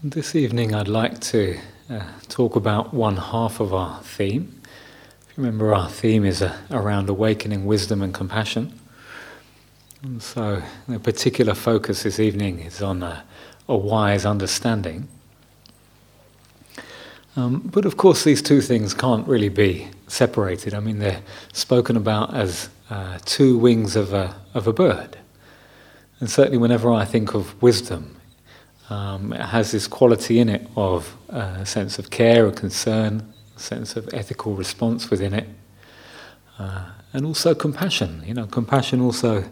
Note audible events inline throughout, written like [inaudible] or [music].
This evening, I'd like to uh, talk about one half of our theme. If you remember, our theme is uh, around awakening wisdom and compassion. And so, the particular focus this evening is on uh, a wise understanding. Um, but of course, these two things can't really be separated. I mean, they're spoken about as uh, two wings of a, of a bird. And certainly, whenever I think of wisdom, um, it has this quality in it of a sense of care, a concern, a sense of ethical response within it, uh, and also compassion. You know, compassion also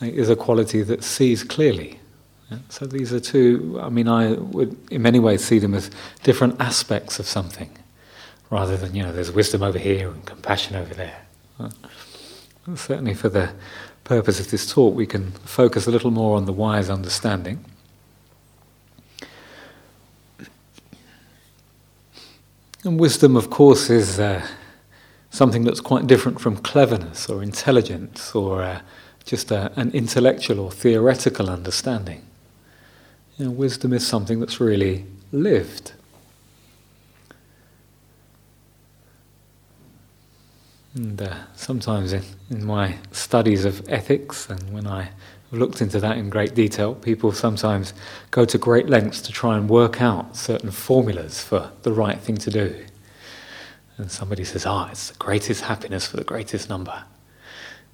is a quality that sees clearly. So these are two. I mean, I would in many ways see them as different aspects of something, rather than you know, there's wisdom over here and compassion over there. Uh, certainly, for the purpose of this talk, we can focus a little more on the wise understanding. And wisdom, of course, is uh, something that's quite different from cleverness or intelligence or uh, just a, an intellectual or theoretical understanding. You know, wisdom is something that's really lived. And uh, sometimes in, in my studies of ethics and when I looked into that in great detail. People sometimes go to great lengths to try and work out certain formulas for the right thing to do. And somebody says, ah, it's the greatest happiness for the greatest number.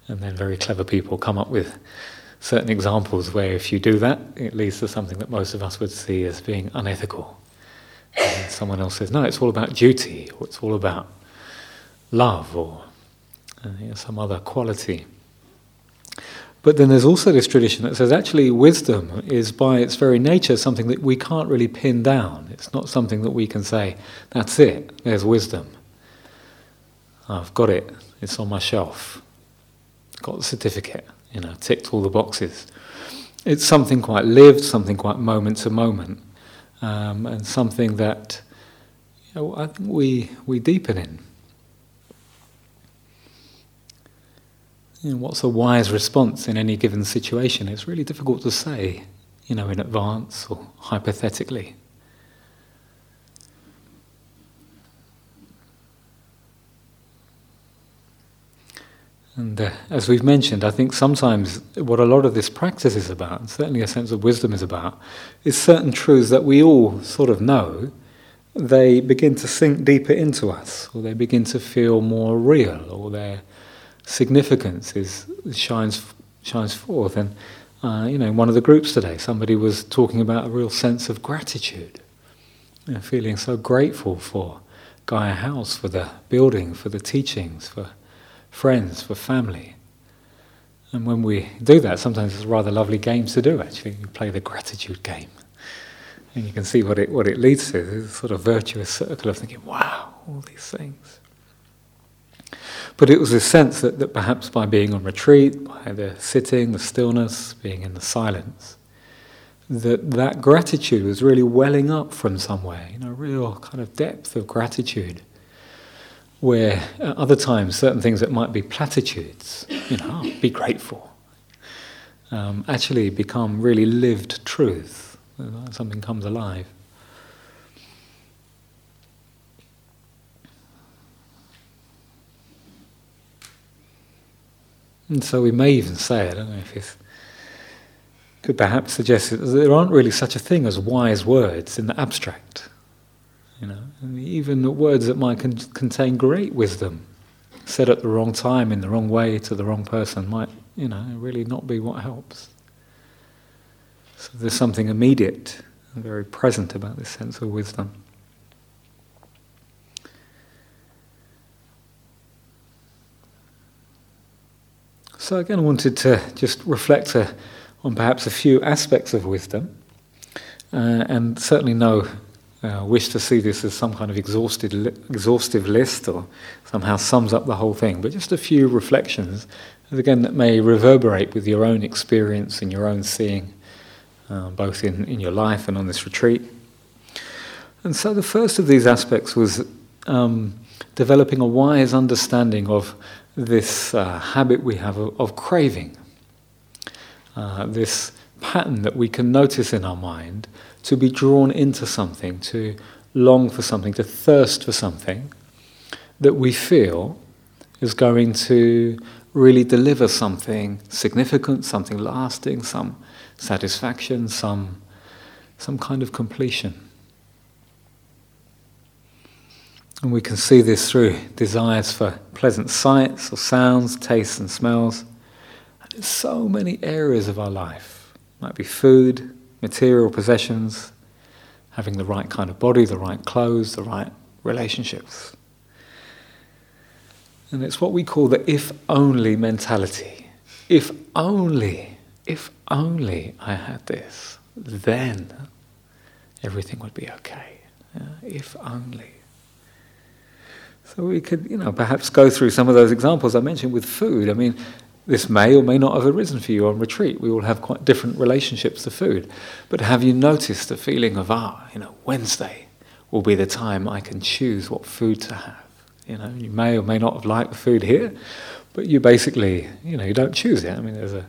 And then very clever people come up with certain examples where if you do that, it leads to something that most of us would see as being unethical. And someone else says, no, it's all about duty, or it's all about love, or uh, some other quality. But then there's also this tradition that says actually wisdom is by its very nature something that we can't really pin down. It's not something that we can say, that's it, there's wisdom. I've got it, it's on my shelf. Got the certificate, you know, ticked all the boxes. It's something quite lived, something quite moment to moment, um, and something that you know, I think we, we deepen in. You know, what's a wise response in any given situation? It's really difficult to say, you know, in advance or hypothetically. And uh, as we've mentioned, I think sometimes what a lot of this practice is about, and certainly a sense of wisdom is about, is certain truths that we all sort of know. They begin to sink deeper into us, or they begin to feel more real, or they're significance is shines shines forth. And uh, you know, in one of the groups today, somebody was talking about a real sense of gratitude, you know, feeling so grateful for Gaia House, for the building, for the teachings, for friends, for family. And when we do that, sometimes it's rather lovely games to do. Actually, you play the gratitude game, and you can see what it what it leads to. A sort of virtuous circle of thinking, "Wow, all these things." But it was a sense that, that perhaps by being on retreat, by the sitting, the stillness, being in the silence, that that gratitude was really welling up from somewhere, you know, a real kind of depth of gratitude. Where at other times, certain things that might be platitudes, you know, oh, be grateful, um, actually become really lived truth. Uh, something comes alive. And so we may even say, I don't know if it could perhaps suggest that there aren't really such a thing as wise words in the abstract. You know, and even the words that might con- contain great wisdom, said at the wrong time, in the wrong way, to the wrong person, might, you know, really not be what helps. So there's something immediate and very present about this sense of wisdom. So again, I wanted to just reflect uh, on perhaps a few aspects of wisdom, uh, and certainly no uh, wish to see this as some kind of exhaustive, li- exhaustive list or somehow sums up the whole thing, but just a few reflections, again, that may reverberate with your own experience and your own seeing, uh, both in, in your life and on this retreat. And so the first of these aspects was um, developing a wise understanding of this uh, habit we have of, of craving, uh, this pattern that we can notice in our mind to be drawn into something, to long for something, to thirst for something that we feel is going to really deliver something significant, something lasting, some satisfaction, some, some kind of completion. And we can see this through desires for pleasant sights or sounds, tastes and smells. And in so many areas of our life. It might be food, material possessions, having the right kind of body, the right clothes, the right relationships. And it's what we call the if only mentality. If only, if only I had this, then everything would be okay. Yeah, if only. So we could, you know, perhaps go through some of those examples I mentioned with food. I mean, this may or may not have arisen for you on retreat. We all have quite different relationships to food. But have you noticed the feeling of, ah, you know, Wednesday will be the time I can choose what food to have? You know, you may or may not have liked the food here, but you basically, you know, you don't choose it. I mean, there's a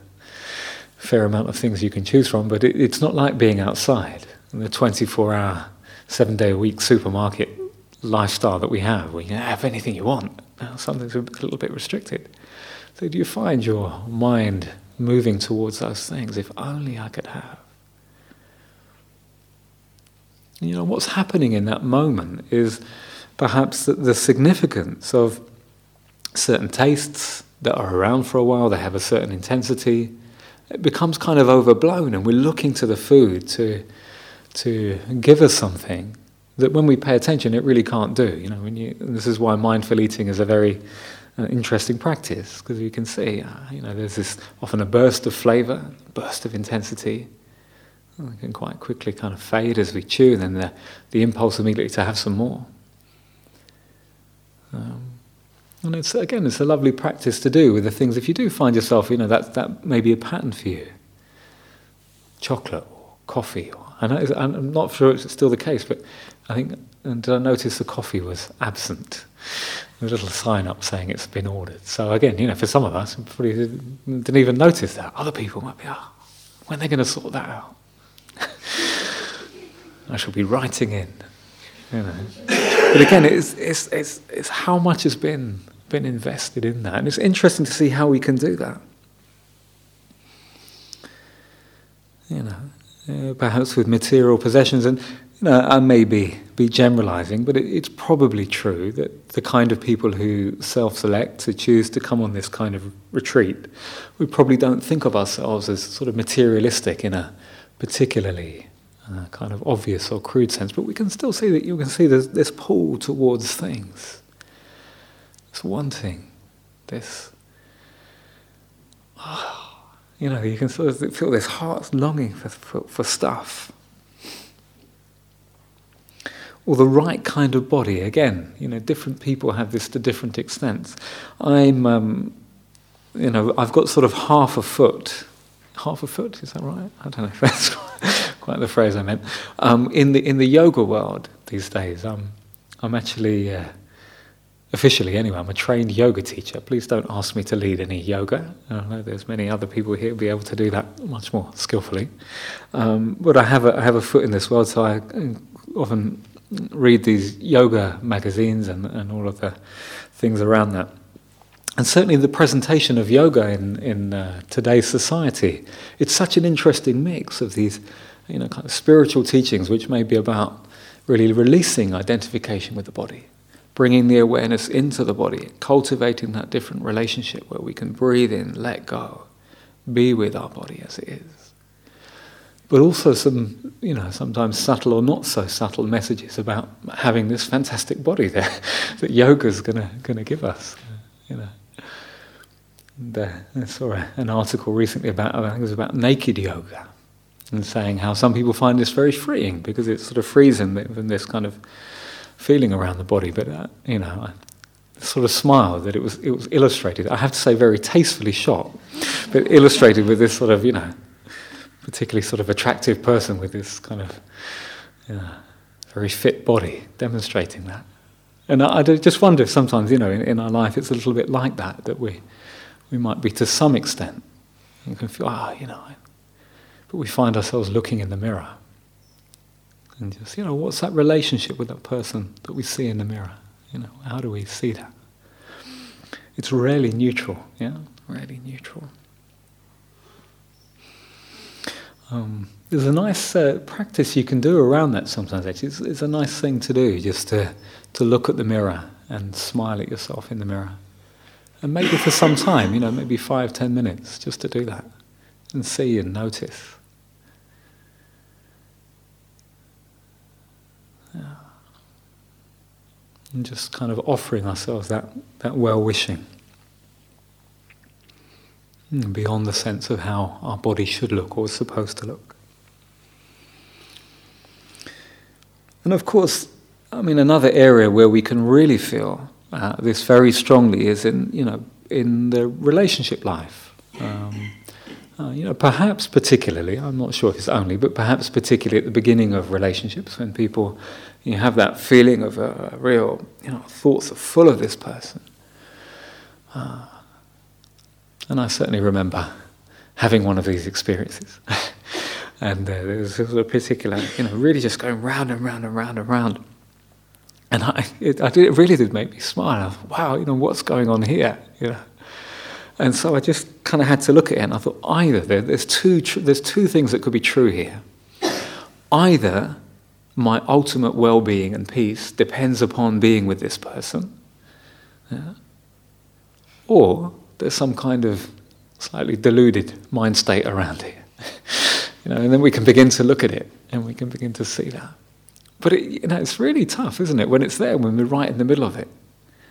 fair amount of things you can choose from, but it, it's not like being outside in the 24 hour, seven day a week supermarket lifestyle that we have, you can have anything you want. Now, something's a little bit restricted. So, do you find your mind moving towards those things? If only I could have. You know, what's happening in that moment is perhaps the significance of certain tastes that are around for a while, they have a certain intensity. It becomes kind of overblown, and we're looking to the food to, to give us something that when we pay attention, it really can't do. You know, when you, this is why mindful eating is a very uh, interesting practice because you can see, uh, you know, there's this often a burst of flavour, burst of intensity. It can quite quickly kind of fade as we chew, and then the, the impulse immediately to have some more. Um, and it's again, it's a lovely practice to do with the things. If you do find yourself, you know, that that may be a pattern for you. Chocolate or coffee, or, and I'm not sure it's still the case, but I think, and did I notice the coffee was absent? A little sign up saying it's been ordered. So again, you know, for some of us, probably didn't even notice that. Other people might be, oh, when are they going to sort that out? [laughs] I shall be writing in, you know. But again, it's, it's, it's, it's how much has been, been invested in that. And it's interesting to see how we can do that. You know, uh, perhaps with material possessions. And I may be, be generalizing, but it, it's probably true that the kind of people who self select to choose to come on this kind of retreat, we probably don't think of ourselves as sort of materialistic in a particularly uh, kind of obvious or crude sense, but we can still see that you can see this, this pull towards things. It's one thing, this. Oh, [sighs] you know, you can sort of feel this heart longing for, for, for stuff or the right kind of body. Again, you know, different people have this to different extents. I'm, um, you know, I've got sort of half a foot. Half a foot, is that right? I don't know if that's [laughs] quite the phrase I meant. Um, in the in the yoga world these days, um, I'm actually uh, officially anyway. I'm a trained yoga teacher. Please don't ask me to lead any yoga. I know there's many other people here who will be able to do that much more skillfully. Um, but I have a I have a foot in this world, so I uh, often read these yoga magazines and, and all of the things around that. And certainly the presentation of yoga in, in uh, today's society, it's such an interesting mix of these you know, kind of spiritual teachings, which may be about really releasing identification with the body, bringing the awareness into the body, cultivating that different relationship where we can breathe in, let go, be with our body as it is but also some, you know, sometimes subtle or not so subtle messages about having this fantastic body there [laughs] that yoga's gonna gonna give us, you know. And, uh, I saw an article recently about, I think it was about naked yoga, and saying how some people find this very freeing because it sort of frees them from this kind of feeling around the body. But uh, you know, I sort of smiled that it was it was illustrated. I have to say, very tastefully shot, but illustrated with this sort of you know particularly sort of attractive person with this kind of very fit body, demonstrating that. And I, I, just wonder if sometimes, you know, in, in, our life it's a little bit like that, that we, we might be to some extent. You can feel, ah, oh, you know. but we find ourselves looking in the mirror. And just, you know, what's that relationship with that person that we see in the mirror? You know, how do we see that? It's rarely neutral, yeah? Rarely neutral. Um, there's a nice uh, practice you can do around that sometimes, actually. It's, it's, a nice thing to do, just to, to look at the mirror and smile at yourself in the mirror. And maybe for some time, you know, maybe five, ten minutes, just to do that and see and notice. And just kind of offering ourselves that, that well wishing. Beyond the sense of how our body should look or is supposed to look. And of course, I mean, another area where we can really feel uh, this very strongly is in, you know, in the relationship life. Um, uh, you know, perhaps particularly, I'm not sure if it's only, but perhaps particularly at the beginning of relationships when people, you have that feeling of a, a real, you know, thoughts are full of this person. Uh, and I certainly remember having one of these experiences. [laughs] and uh, there was a particular, you know, really just going round and round and round and round. And I, it, I did, it really did make me smile. Thought, wow, you know, what's going on here? You know? And so I just kind of had to look at it and I thought, either there, there's, two tr- there's two things that could be true here. Either my ultimate well being and peace depends upon being with this person, yeah? or there's some kind of slightly deluded mind state around here. [laughs] you know, and then we can begin to look at it and we can begin to see that. But it, you know, it's really tough, isn't it, when it's there, when we're right in the middle of it?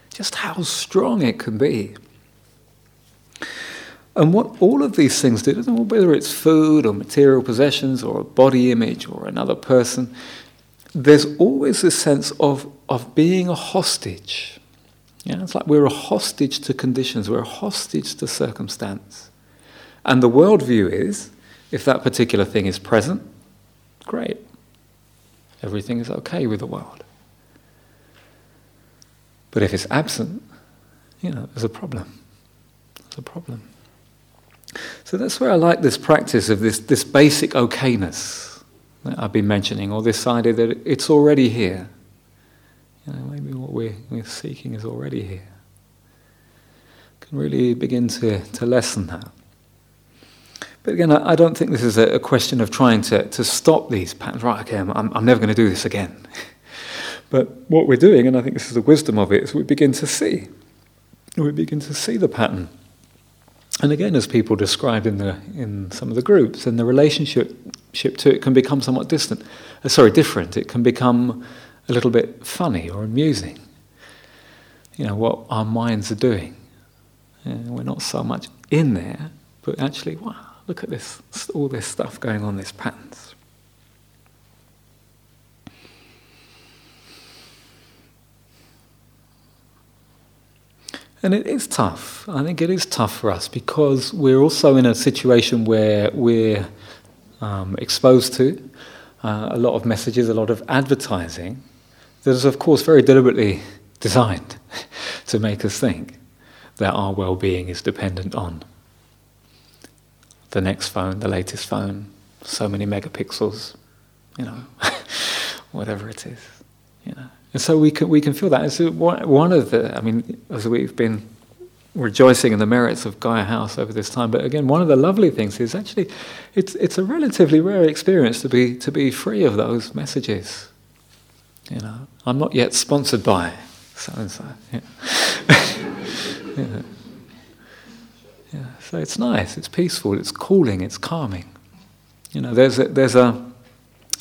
Just how strong it can be. And what all of these things do, whether it's food or material possessions or a body image or another person, there's always this sense of, of being a hostage. Yeah, it's like we're a hostage to conditions, we're a hostage to circumstance. And the worldview is if that particular thing is present, great. Everything is okay with the world. But if it's absent, you know, there's a problem. There's a problem. So that's where I like this practice of this, this basic okayness that I've been mentioning, or this idea that it's already here. You know, maybe we're, we're seeking is already here. Can really begin to, to lessen that. But again, I, I don't think this is a, a, question of trying to, to stop these patterns. Right, okay, I'm, I'm never going to do this again. [laughs] but what we're doing, and I think this is the wisdom of it, is we begin to see. We begin to see the pattern and again, as people described in the in some of the groups, and the relationship to it can become somewhat distant. Uh, sorry, different. It can become a little bit funny or amusing. You know what our minds are doing. we're not so much in there, but actually, wow, look at this, all this stuff going on, these patterns. And it is tough. I think it is tough for us because we're also in a situation where we're um, exposed to uh, a lot of messages, a lot of advertising that is, of course, very deliberately designed [laughs] to make us think that our well being is dependent on the next phone, the latest phone, so many megapixels, you know, [laughs] whatever it is, you know. And so we can, we can feel that. It's one of the, I mean, as we've been rejoicing in the merits of Gaia House over this time, but again, one of the lovely things is actually it's, it's a relatively rare experience to be, to be free of those messages. You know, I'm not yet sponsored by so and so. Yeah. So it's nice, it's peaceful, it's cooling, it's calming. You know, there's a, there's a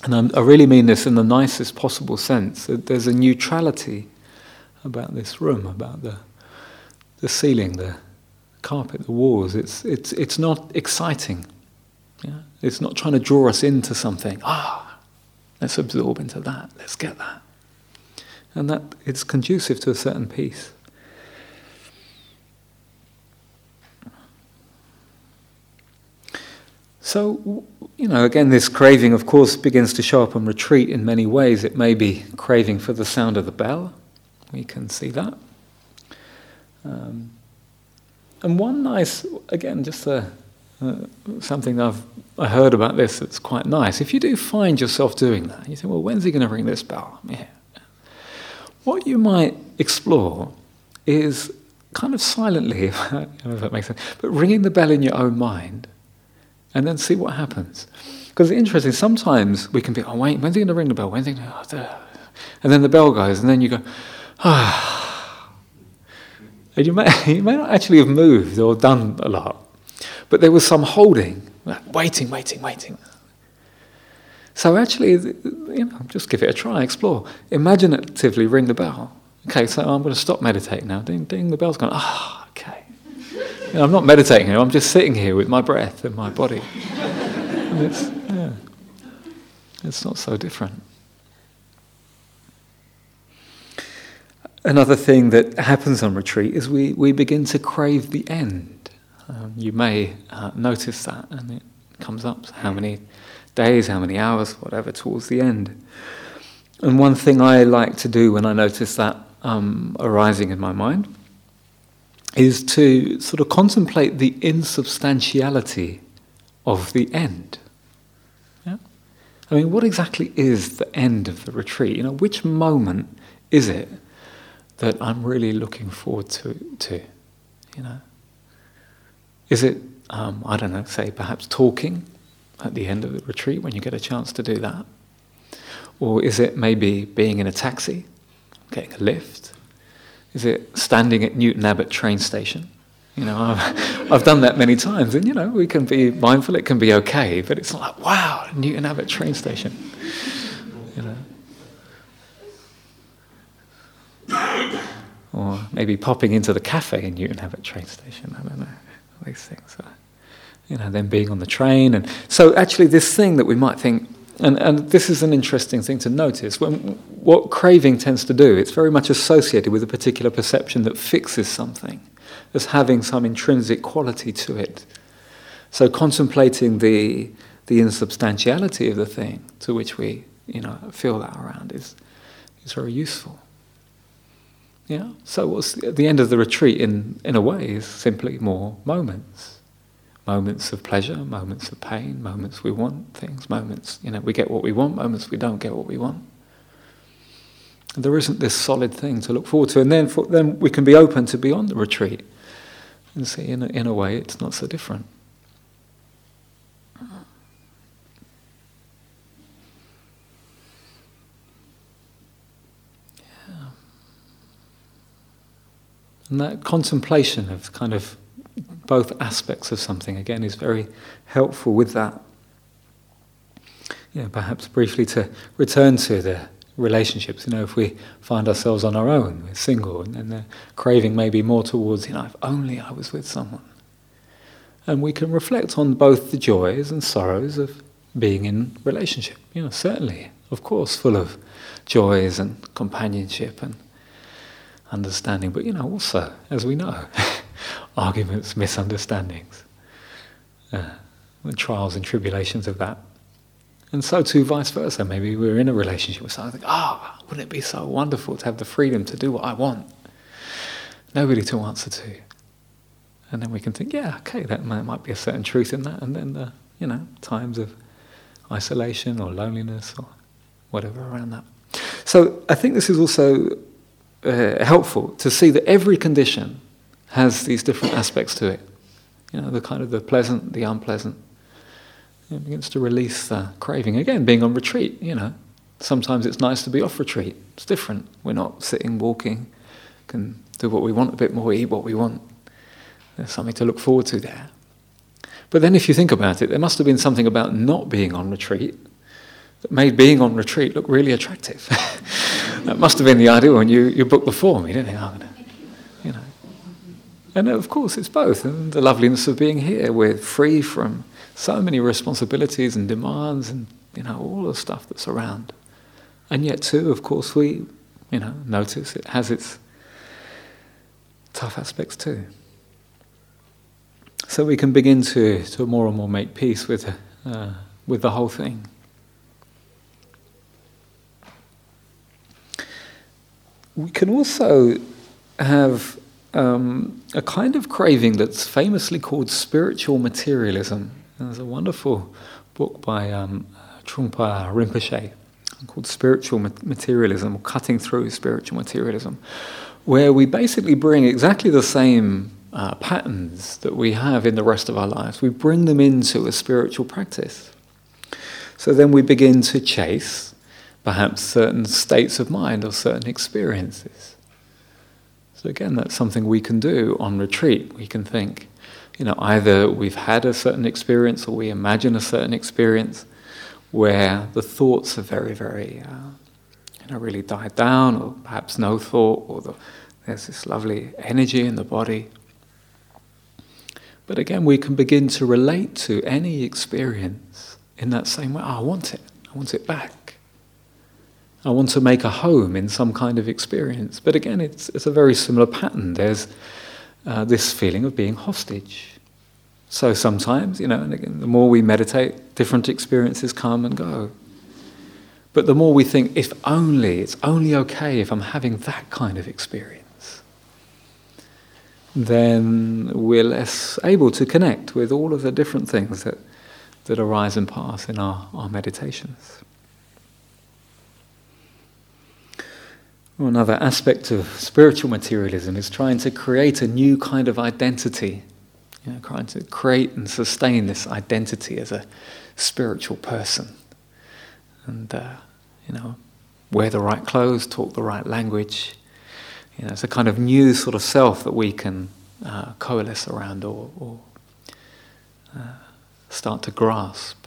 and I'm, i really mean this in the nicest possible sense, that there's a neutrality about this room, about the, the ceiling, the carpet, the walls. It's, it's, it's not exciting. Yeah? It's not trying to draw us into something. Ah, let's absorb into that, let's get that. And that it's conducive to a certain peace. So, you know, again, this craving, of course, begins to show up and retreat in many ways. It may be craving for the sound of the bell. We can see that. Um, and one nice, again, just a, uh, something I've I heard about this that's quite nice. If you do find yourself doing that, you think, well, when's he going to ring this bell? Yeah. What you might explore is kind of silently, I don't know if that makes sense, but ringing the bell in your own mind and then see what happens. Because it's interesting, sometimes we can be, oh, wait, when's he going to ring the bell? When's he going to... And then the bell goes, and then you go, ah. And you may, [laughs] you may not actually have moved or done a lot, but there was some holding, waiting, waiting, waiting. So actually, you know, just give it a try, explore. Imaginatively ring the bell. Okay, so I'm going to stop meditating now. Ding, ding, the bell's going, ah, oh, okay. You know, I'm not meditating here, I'm just sitting here with my breath and my body. And it's, yeah, it's not so different. Another thing that happens on retreat is we, we begin to crave the end. Um, you may uh, notice that, and it comes up how many days, how many hours, whatever, towards the end. And one thing I like to do when I notice that um, arising in my mind is to sort of contemplate the insubstantiality of the end. Yeah? I mean, what exactly is the end of the retreat? You know, which moment is it that I'm really looking forward to? to you know, is it um, I don't know, say perhaps talking at the end of the retreat when you get a chance to do that, or is it maybe being in a taxi, getting a lift? Is it standing at Newton Abbot train station? You know, I've, [laughs] I've done that many times, and you know, we can be mindful, it can be okay, but it's like, wow, Newton Abbot train station. You know. Or maybe popping into the cafe in Newton Abbot train station, I don't know, these things. You know, then being on the train. And so, actually, this thing that we might think, and, and this is an interesting thing to notice. When, what craving tends to do, it's very much associated with a particular perception that fixes something as having some intrinsic quality to it. So contemplating the, the insubstantiality of the thing to which we you know, feel that around is, is very useful. Yeah? So what's the, the end of the retreat in, in a way is simply more moments moments of pleasure, moments of pain, moments we want things, moments, you know, we get what we want, moments we don't get what we want. There isn't this solid thing to look forward to. And then, for, then we can be open to beyond the retreat and see, in a, in a way, it's not so different. And that contemplation of kind of both aspects of something again is very helpful with that. Yeah, perhaps briefly to return to the relationships. You know, if we find ourselves on our own, we're single, and then the craving may be more towards, you know, if only I was with someone. And we can reflect on both the joys and sorrows of being in relationship. You know, certainly, of course, full of joys and companionship and understanding, but you know, also, as we know, [laughs] arguments, [laughs] misunderstandings, uh, the trials and tribulations of that. And so too, vice versa. Maybe we're in a relationship with someone, ah, oh, wouldn't it be so wonderful to have the freedom to do what I want? Nobody to answer to. And then we can think, yeah, okay, that might be a certain truth in that. And then, the, you know, times of isolation or loneliness or whatever around that. So I think this is also uh, helpful to see that every condition has these different aspects to it. You know, the kind of the pleasant, the unpleasant. It begins to release the craving. Again, being on retreat, you know. Sometimes it's nice to be off retreat. It's different. We're not sitting, walking, can do what we want a bit more, eat what we want. There's something to look forward to there. But then if you think about it, there must have been something about not being on retreat that made being on retreat look really attractive. [laughs] that must have been the idea when you, you booked the form. You didn't think, oh, you know. And of course, it's both. And the loveliness of being here, we're free from so many responsibilities and demands and, you know, all the stuff that's around. And yet, too, of course, we, you know, notice it has its tough aspects too. So we can begin to, to more and more make peace with, uh, with the whole thing. We can also have um, a kind of craving that's famously called spiritual materialism. There's a wonderful book by um, Trungpa Rinpoche called Spiritual Materialism, or Cutting Through Spiritual Materialism, where we basically bring exactly the same uh, patterns that we have in the rest of our lives, we bring them into a spiritual practice. So then we begin to chase perhaps certain states of mind or certain experiences. So again, that's something we can do on retreat. We can think, you know, either we've had a certain experience or we imagine a certain experience where the thoughts are very, very, uh, you know, really died down, or perhaps no thought, or the, there's this lovely energy in the body. But again, we can begin to relate to any experience in that same way. Oh, I want it. I want it back. I want to make a home in some kind of experience. But again, it's, it's a very similar pattern. There's uh, this feeling of being hostage. So sometimes, you know, and again, the more we meditate, different experiences come and go. But the more we think, if only, it's only okay if I'm having that kind of experience, then we're less able to connect with all of the different things that, that arise and pass in our, our meditations. Another aspect of spiritual materialism is trying to create a new kind of identity you know, trying to create and sustain this identity as a spiritual person. And, uh, you know, wear the right clothes, talk the right language. You know, it's a kind of new sort of self that we can uh, coalesce around or, or uh, start to grasp.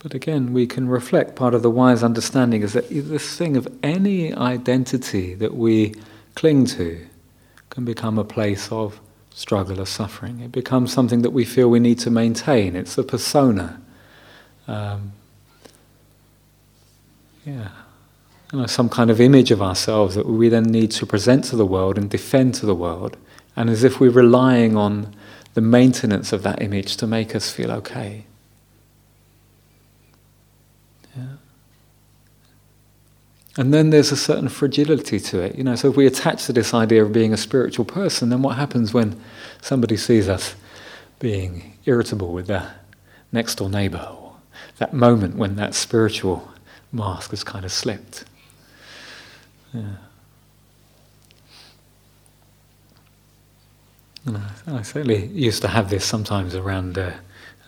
But again, we can reflect part of the wise understanding is that this thing of any identity that we cling to can become a place of struggle or suffering. It becomes something that we feel we need to maintain. It's a persona. Um, yeah. You know, some kind of image of ourselves that we then need to present to the world and defend to the world. And as if we're relying on the maintenance of that image to make us feel okay. And then there's a certain fragility to it. You know, so if we attach to this idea of being a spiritual person, then what happens when somebody sees us being irritable with their next door neighbor, or that moment when that spiritual mask has kind of slipped? Yeah. And I, I certainly used to have this sometimes around uh,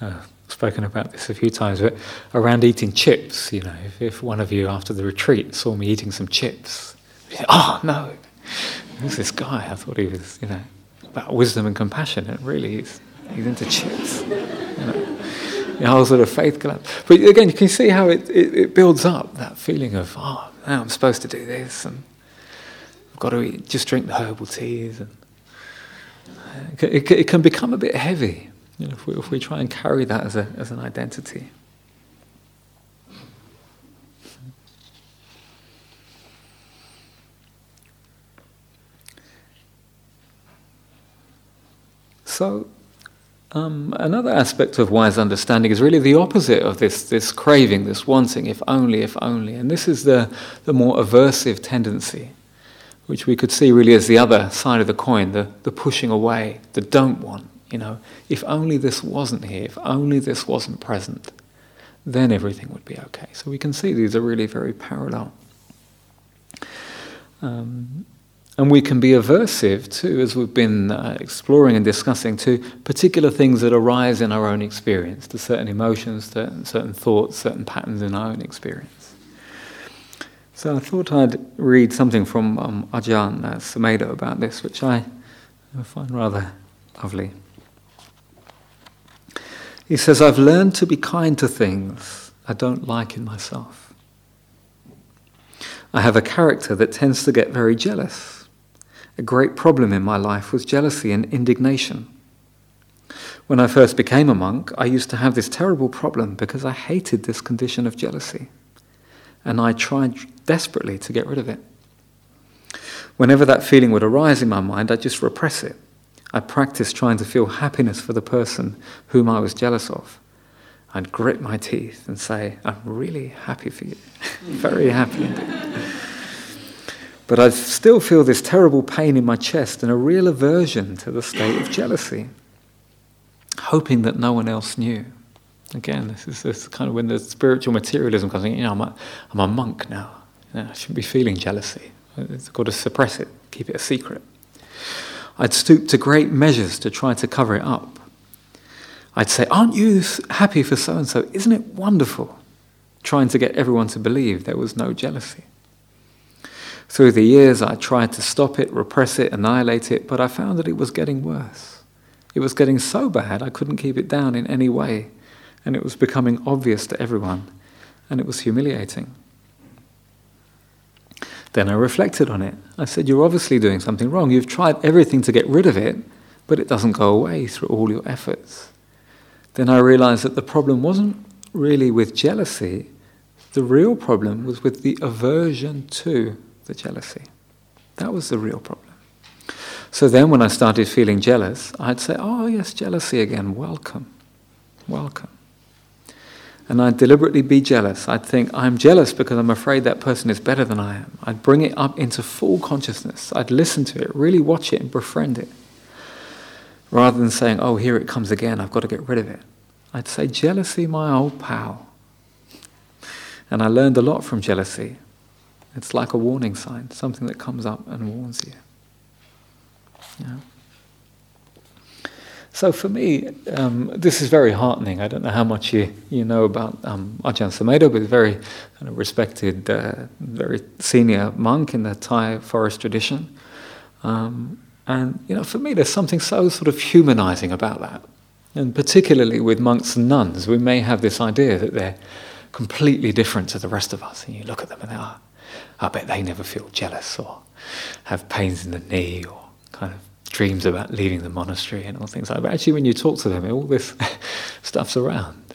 uh, spoken about this a few times, but around eating chips, you know, if, if one of you after the retreat saw me eating some chips, oh no, who's this guy? I thought he was, you know, about wisdom and compassion, and really he's, he's into chips. You know. The whole sort of faith collapse. But again, you can see how it, it, it builds up that feeling of, oh, now I'm supposed to do this, and I've got to eat, just drink the herbal teas. And it, it can become a bit heavy. You know, if, we, if we try and carry that as, a, as an identity. So, um, another aspect of wise understanding is really the opposite of this, this craving, this wanting, if only, if only. And this is the, the more aversive tendency, which we could see really as the other side of the coin, the, the pushing away, the don't want. You know, if only this wasn't here, if only this wasn't present, then everything would be okay. So we can see these are really very parallel. Um, and we can be aversive too, as we've been uh, exploring and discussing, to particular things that arise in our own experience, to certain emotions, to certain thoughts, certain patterns in our own experience. So I thought I'd read something from um, Ajahn uh, Sumedho about this, which I find rather lovely. He says, I've learned to be kind to things I don't like in myself. I have a character that tends to get very jealous. A great problem in my life was jealousy and indignation. When I first became a monk, I used to have this terrible problem because I hated this condition of jealousy. And I tried desperately to get rid of it. Whenever that feeling would arise in my mind, I'd just repress it I practiced trying to feel happiness for the person whom I was jealous of. I'd grit my teeth and say, I'm really happy for you. [laughs] Very happy. But I still feel this terrible pain in my chest and a real aversion to the state of jealousy, hoping that no one else knew. Again, this is this kind of when the spiritual materialism comes in, you know, I'm a, I'm a monk now. You know, I shouldn't be feeling jealousy. I've got to suppress it, keep it a secret. I'd stoop to great measures to try to cover it up. I'd say, Aren't you happy for so and so? Isn't it wonderful? Trying to get everyone to believe there was no jealousy. Through the years, I tried to stop it, repress it, annihilate it, but I found that it was getting worse. It was getting so bad I couldn't keep it down in any way, and it was becoming obvious to everyone, and it was humiliating. Then I reflected on it. I said, You're obviously doing something wrong. You've tried everything to get rid of it, but it doesn't go away through all your efforts. Then I realized that the problem wasn't really with jealousy, the real problem was with the aversion to the jealousy. That was the real problem. So then, when I started feeling jealous, I'd say, Oh, yes, jealousy again, welcome, welcome and I'd deliberately be jealous. I'd think, I'm jealous because I'm afraid that person is better than I am. I'd bring it up into full consciousness. I'd listen to it, really watch it and befriend it. Rather than saying, oh, here it comes again, I've got to get rid of it. I'd say, jealousy, my old pal. And I learned a lot from jealousy. It's like a warning sign, something that comes up and warns you. Yeah. So for me, um, this is very heartening. I don't know how much you, you know about um, Ajahn Sumedho, but a very kind of respected, uh, very senior monk in the Thai forest tradition. Um, and you know, for me, there's something so sort of humanizing about that. And particularly with monks and nuns, we may have this idea that they're completely different to the rest of us. And you look at them and they are, I bet they never feel jealous or have pains in the knee or kind of dreams about leaving the monastery and all things like that. But actually, when you talk to them, all this [laughs] stuff's around.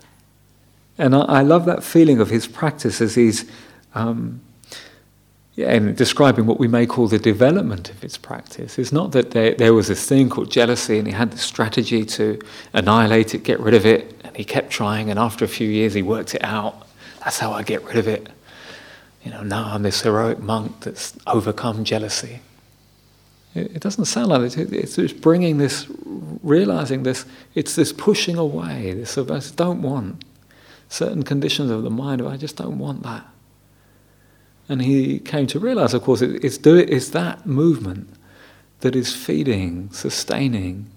And I, I, love that feeling of his practice as he's um, yeah, in describing what we may call the development of his practice. It's not that there, there was this thing called jealousy and he had the strategy to annihilate it, get rid of it, and he kept trying, and after a few years he worked it out. That's how I get rid of it. You know, now I'm this heroic monk that's overcome jealousy. It doesn't sound like it. It's just bringing this, realizing this, it's this pushing away, this of I don't want certain conditions of the mind, I just don't want that. And he came to realize, of course, it's, do, it's that movement that is feeding, sustaining,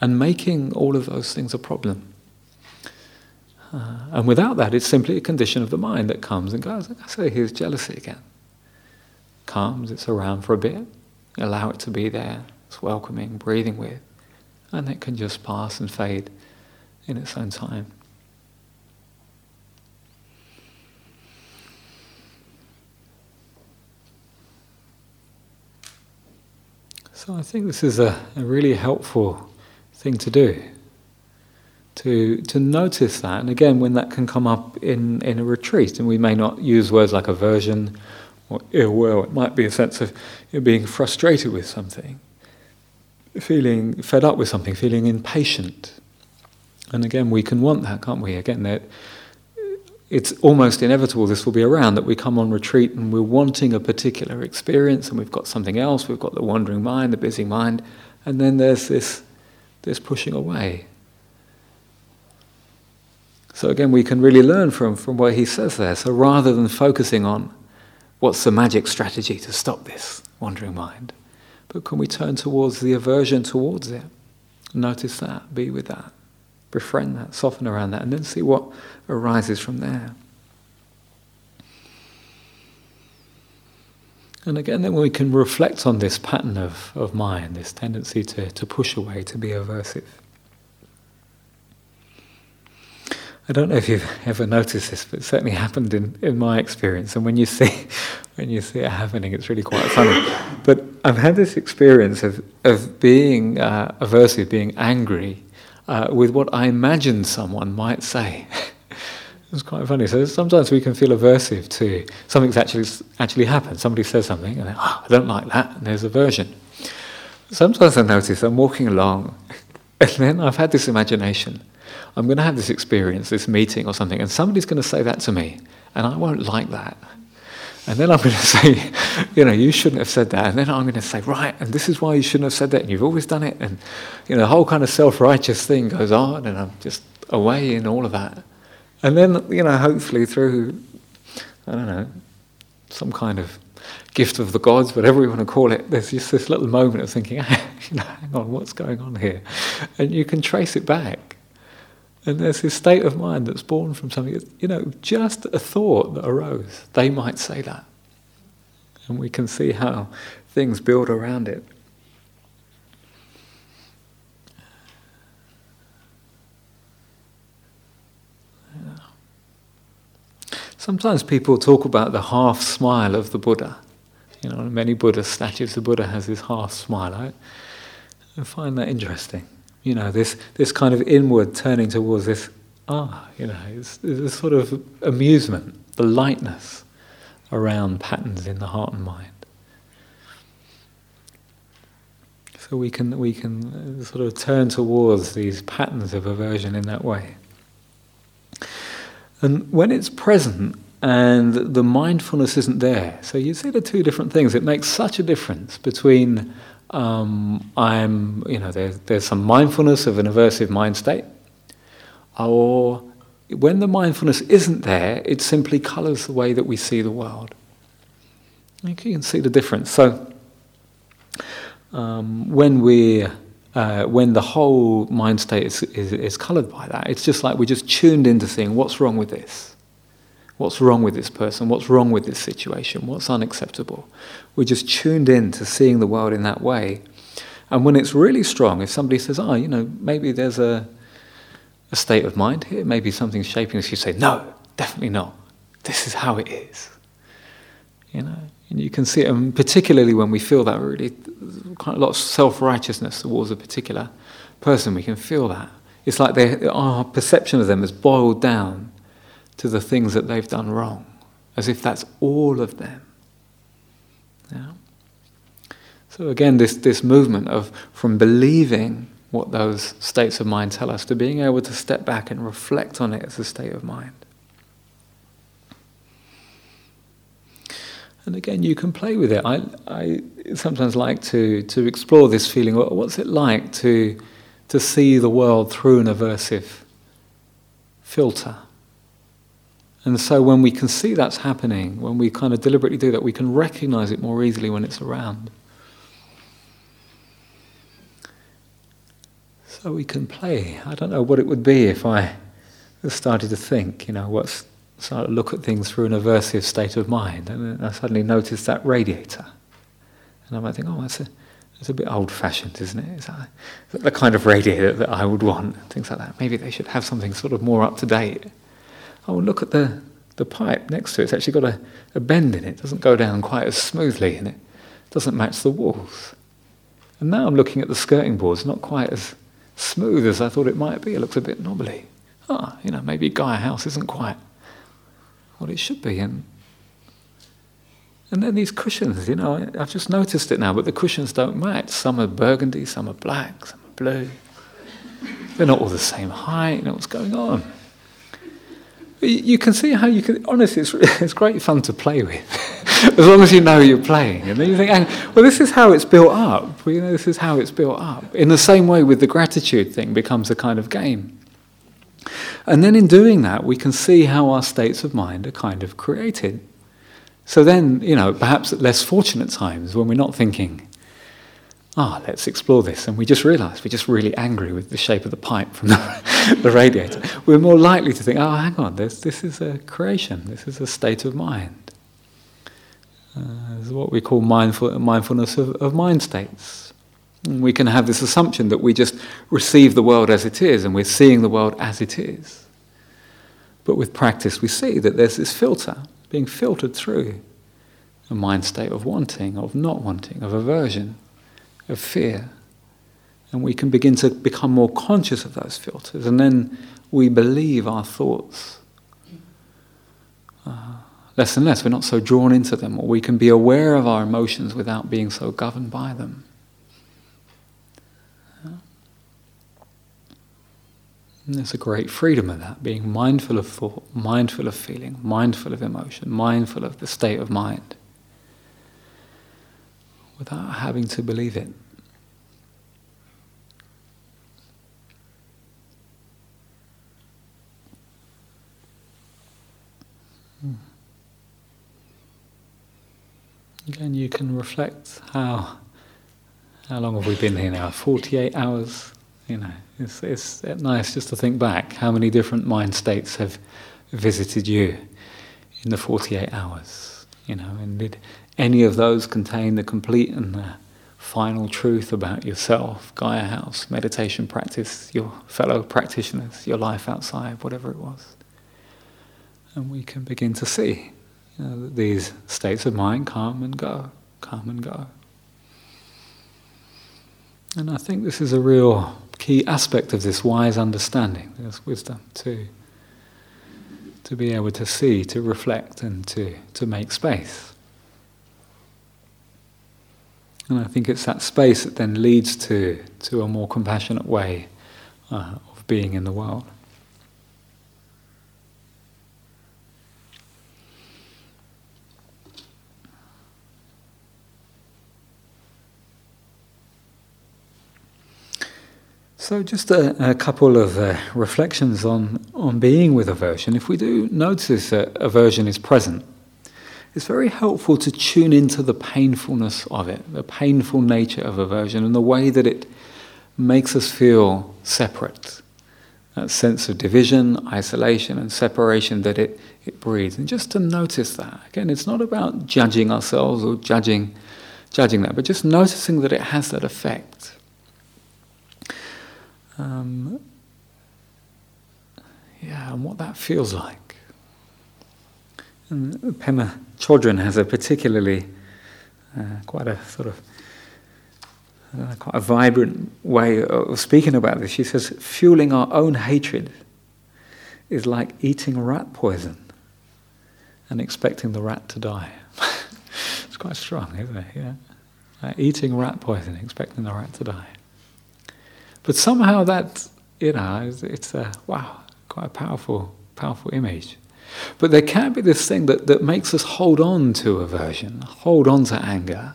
and making all of those things a problem. Uh, and without that, it's simply a condition of the mind that comes and goes. Like I say, here's jealousy again. Comes, it's around for a bit, Allow it to be there. It's welcoming, breathing with. And it can just pass and fade in its own time. So I think this is a, a really helpful thing to do. To, to notice that, and again, when that can come up in, in a retreat, and we may not use words like aversion or ill will. It might be a sense of you know, being frustrated with something, feeling fed up with something, feeling impatient. And again, we can want that, can't we? Again, that it's almost inevitable this will be around that we come on retreat and we're wanting a particular experience and we've got something else, we've got the wandering mind, the busy mind, and then there's this, this pushing away. So again, we can really learn from, from what he says there. So rather than focusing on what's the magic strategy to stop this wandering mind? But can we turn towards the aversion towards it? Notice that, be with that, befriend that, soften around that, and then see what arises from there. And again, then we can reflect on this pattern of, of mind, this tendency to, to push away, to be aversive. I don't know if you've [laughs] ever noticed this, but it certainly happened in, in my experience. And when you see [laughs] when you see it happening, it's really quite funny. But I've had this experience of of being uh, aversive, being angry uh, with what I imagined someone might say. [laughs] it's quite funny. So sometimes we can feel aversive to something's actually actually happened. Somebody says something, and oh, I don't like that, and there's aversion. Sometimes I notice I'm walking along, and then I've had this imagination I'm going to have this experience, this meeting or something, and somebody's going to say that to me, and I won't like that. And then I'm going [laughs] to say, you know, you shouldn't have said that. And then I'm going to say, right, and this is why you shouldn't have said that. And you've always done it. And, you know, the whole kind of self righteous thing goes on, and I'm just away in all of that. And then, you know, hopefully through, I don't know, some kind of gift of the gods, whatever you want to call it, there's just this little moment of thinking, [laughs] hang on, what's going on here? And you can trace it back. And there's this state of mind that's born from something, you know, just a thought that arose. They might say that. And we can see how things build around it. Sometimes people talk about the half smile of the Buddha. You know, many Buddha statues, the Buddha has this half smile. I, I find that interesting. You know, this, this kind of inward turning towards this, ah, you know, it's, it's sort of amusement, the lightness around patterns in the heart and mind. So we can, we can uh, sort of turn towards these patterns of aversion in that way. And when it's present and the mindfulness isn't there, so you see the two different things. It makes such a difference between um, I'm, you know, there, there's some mindfulness of an aversive mind state, or when the mindfulness isn't there, it simply colours the way that we see the world. You can see the difference. So um, when we uh, when the whole mind state is, is, is coloured by that. It's just like we're just tuned into seeing what's wrong with this? What's wrong with this person? What's wrong with this situation? What's unacceptable? We're just tuned in to seeing the world in that way. And when it's really strong, if somebody says, oh, you know, maybe there's a, a state of mind here, maybe something's shaping us, you say, no, definitely not. This is how it is. You know, and you can see it, and particularly when we feel that really, quite a lot of self righteousness towards a particular person, we can feel that. It's like they, our perception of them is boiled down to the things that they've done wrong, as if that's all of them. Yeah? So again, this, this movement of from believing what those states of mind tell us to being able to step back and reflect on it as a state of mind. And again, you can play with it. I, I sometimes like to, to explore this feeling. What's it like to, to see the world through an aversive filter? And so when we can see that's happening, when we kind of deliberately do that, we can recognize it more easily when it's around. So we can play. I don't know what it would be if I started to think, you know, what's so I look at things through an aversive state of mind, and I suddenly noticed that radiator. And I might think, oh, that's a, that's a bit old fashioned, isn't it? Is that, is that the kind of radiator that I would want? Things like that. Maybe they should have something sort of more up to date. Oh, look at the, the pipe next to it. It's actually got a, a bend in it. It doesn't go down quite as smoothly, and it doesn't match the walls. And now I'm looking at the skirting boards, It's not quite as smooth as I thought it might be. It looks a bit knobbly. Ah, you know, maybe Gaia House isn't quite what it should be. And and then these cushions, you know, I've just noticed it now, but the cushions don't match. Some are burgundy, some are black, some are blue. They're not all the same height. You know what's going on? You can see how you can. Honestly, it's, [laughs] it's great fun to play with, [laughs] as long as you know you're playing. And then you think, well, this is how it's built up. Well, you know, this is how it's built up. In the same way, with the gratitude thing, becomes a kind of game. And then in doing that, we can see how our states of mind are kind of created. So then, you know, perhaps at less fortunate times when we're not thinking, ah, let's explore this, and we just realize we're just really angry with the shape of the pipe from the, [laughs] the radiator, we're more likely to think, oh, hang on, this, this is a creation, this is a state of mind. Uh, this is what we call mindful, mindfulness of, of mind states. We can have this assumption that we just receive the world as it is and we're seeing the world as it is. But with practice, we see that there's this filter being filtered through a mind state of wanting, of not wanting, of aversion, of fear. And we can begin to become more conscious of those filters. And then we believe our thoughts uh, less and less. We're not so drawn into them, or we can be aware of our emotions without being so governed by them. And there's a great freedom in that, being mindful of thought, mindful of feeling, mindful of emotion, mindful of the state of mind, without having to believe it. Hmm. Again, you can reflect how how long have we been here now? Forty-eight hours. You know, it's it's nice just to think back how many different mind states have visited you in the forty-eight hours. You know, and did any of those contain the complete and the final truth about yourself, Gaia House, meditation practice, your fellow practitioners, your life outside, whatever it was? And we can begin to see you know, these states of mind come and go, come and go. And I think this is a real key aspect of this wise understanding, this wisdom, to, to be able to see, to reflect, and to, to make space. And I think it's that space that then leads to, to a more compassionate way uh, of being in the world. So, just a, a couple of uh, reflections on, on being with aversion. If we do notice that aversion is present, it's very helpful to tune into the painfulness of it, the painful nature of aversion, and the way that it makes us feel separate. That sense of division, isolation, and separation that it, it breeds. And just to notice that. Again, it's not about judging ourselves or judging, judging that, but just noticing that it has that effect. Um, yeah, and what that feels like. And Pema Chodron has a particularly uh, quite a sort of uh, quite a vibrant way of speaking about this. She says, fueling our own hatred is like eating rat poison and expecting the rat to die. [laughs] it's quite strong, isn't it? Yeah. Uh, eating rat poison, expecting the rat to die. But somehow that, you know, it's, it's a, wow, quite a powerful, powerful image. But there can be this thing that, that makes us hold on to aversion, hold on to anger.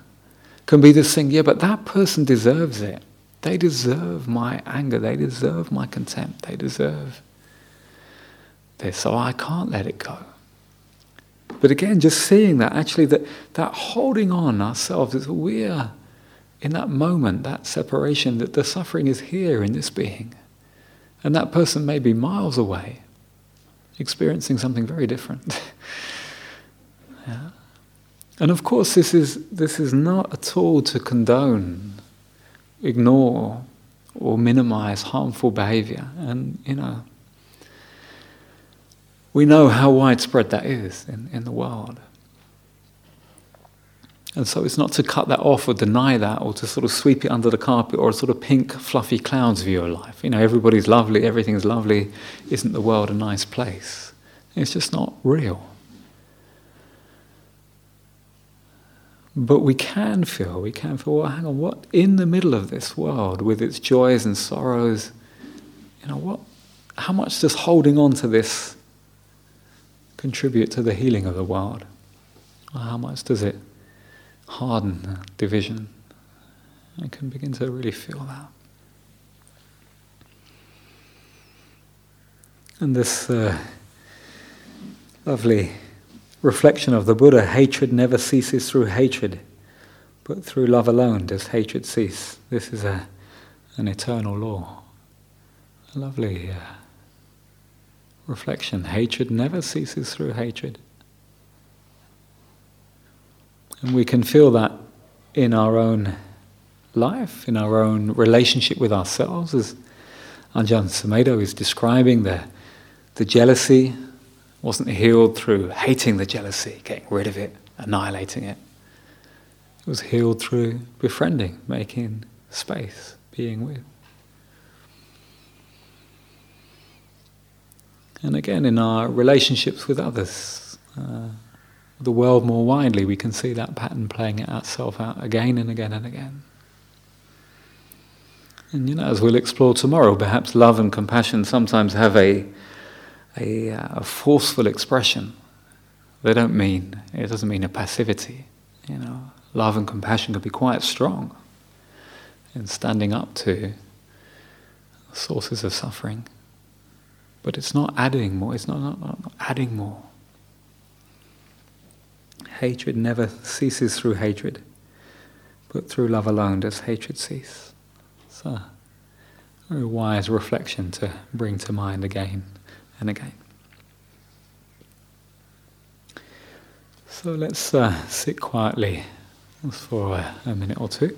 Can be this thing, yeah, but that person deserves it. They deserve my anger. They deserve my contempt. They deserve this. So I can't let it go. But again, just seeing that, actually, that, that holding on ourselves is we're in that moment, that separation, that the suffering is here in this being. And that person may be miles away, experiencing something very different. [laughs] yeah. And of course, this is, this is not at all to condone, ignore, or minimize harmful behavior. And, you know, we know how widespread that is in, in the world. And so it's not to cut that off or deny that or to sort of sweep it under the carpet or a sort of pink, fluffy clouds view of life. You know, everybody's lovely, everything's lovely. Isn't the world a nice place? It's just not real. But we can feel, we can feel, well, hang on, what in the middle of this world with its joys and sorrows, you know, what, how much does holding on to this contribute to the healing of the world? Or how much does it harden the division. I can begin to really feel that. And this uh, lovely reflection of the Buddha hatred never ceases through hatred, but through love alone does hatred cease. This is a, an eternal law. A lovely uh, reflection. Hatred never ceases through hatred. And we can feel that in our own life, in our own relationship with ourselves, as Ajahn Sumedho is describing the, the jealousy wasn't healed through hating the jealousy, getting rid of it, annihilating it. It was healed through befriending, making space, being with. And again, in our relationships with others, uh, the world more widely, we can see that pattern playing itself out again and again and again. And you know, as we'll explore tomorrow, perhaps love and compassion sometimes have a, a, uh, a forceful expression. They don't mean, it doesn't mean a passivity. You know, love and compassion can be quite strong in standing up to sources of suffering. But it's not adding more, it's not, not, not adding more. Hatred never ceases through hatred, but through love alone does hatred cease. It's a very wise reflection to bring to mind again and again. So let's uh, sit quietly for a, a minute or two.